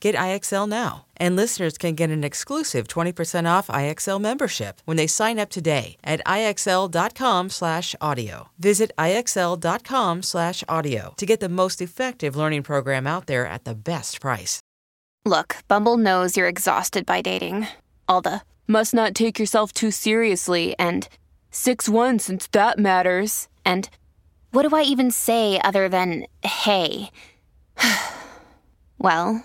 Get IXL now. And listeners can get an exclusive 20% off IXL membership when they sign up today at IXL.com/audio. Visit IXL.com/audio to get the most effective learning program out there at the best price. Look, Bumble knows you're exhausted by dating. All the must not take yourself too seriously and 6-1 since that matters. And what do I even say other than hey? well,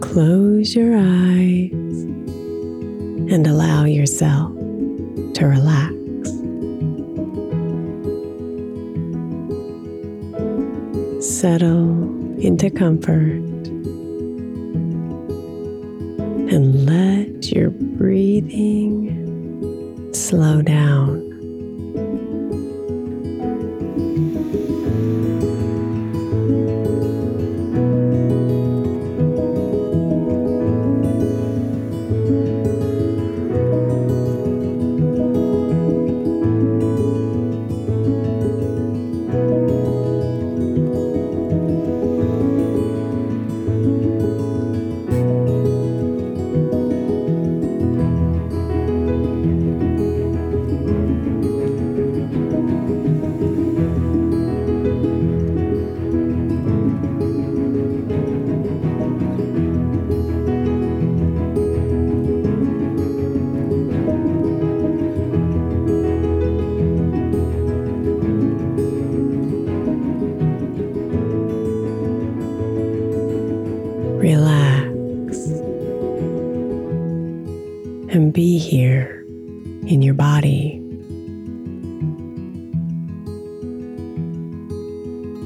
Close your eyes and allow yourself to relax. Settle into comfort and let your breathing slow down.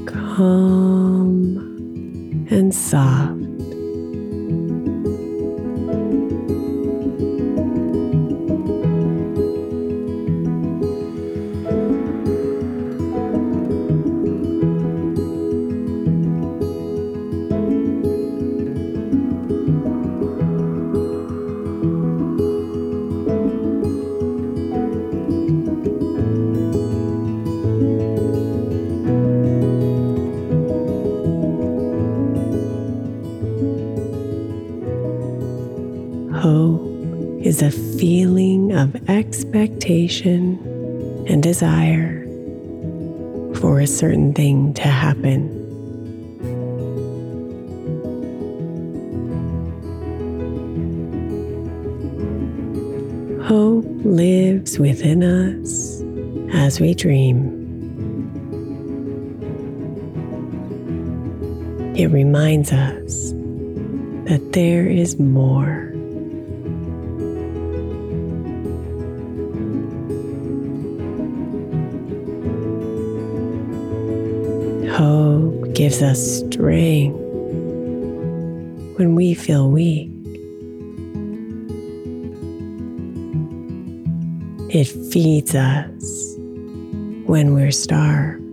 Calm and soft. Expectation and desire for a certain thing to happen. Hope lives within us as we dream. It reminds us that there is more. Gives us strength when we feel weak. It feeds us when we're starved.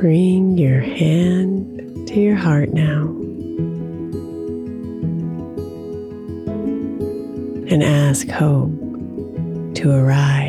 Bring your hand to your heart now and ask hope to arise.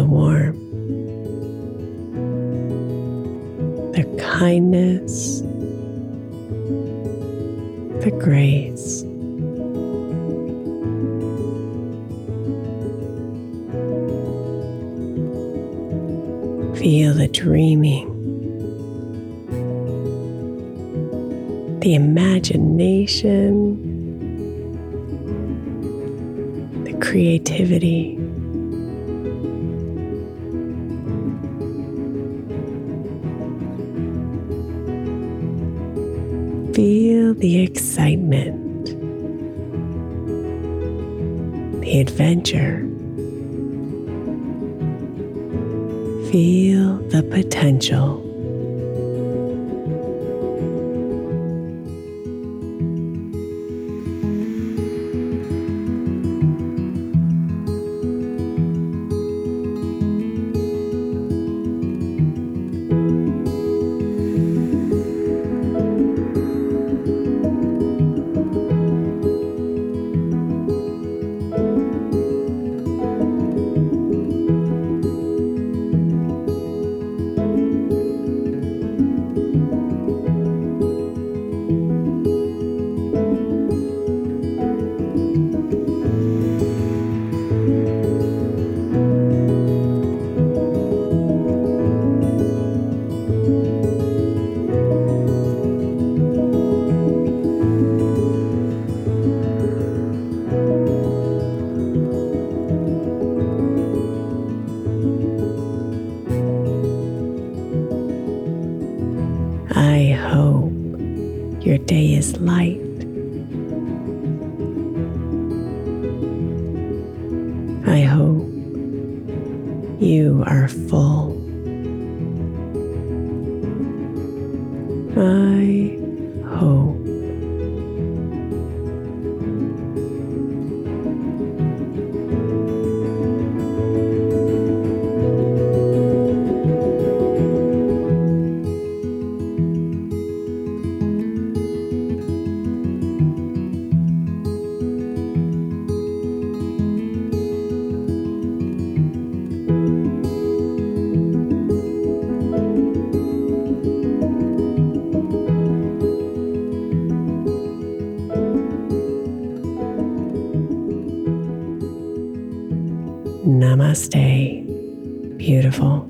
The warmth, the kindness, the grace. Feel the dreaming, the imagination, the creativity. Feel the excitement, the adventure. Feel the potential. You are full. I Namaste. Beautiful.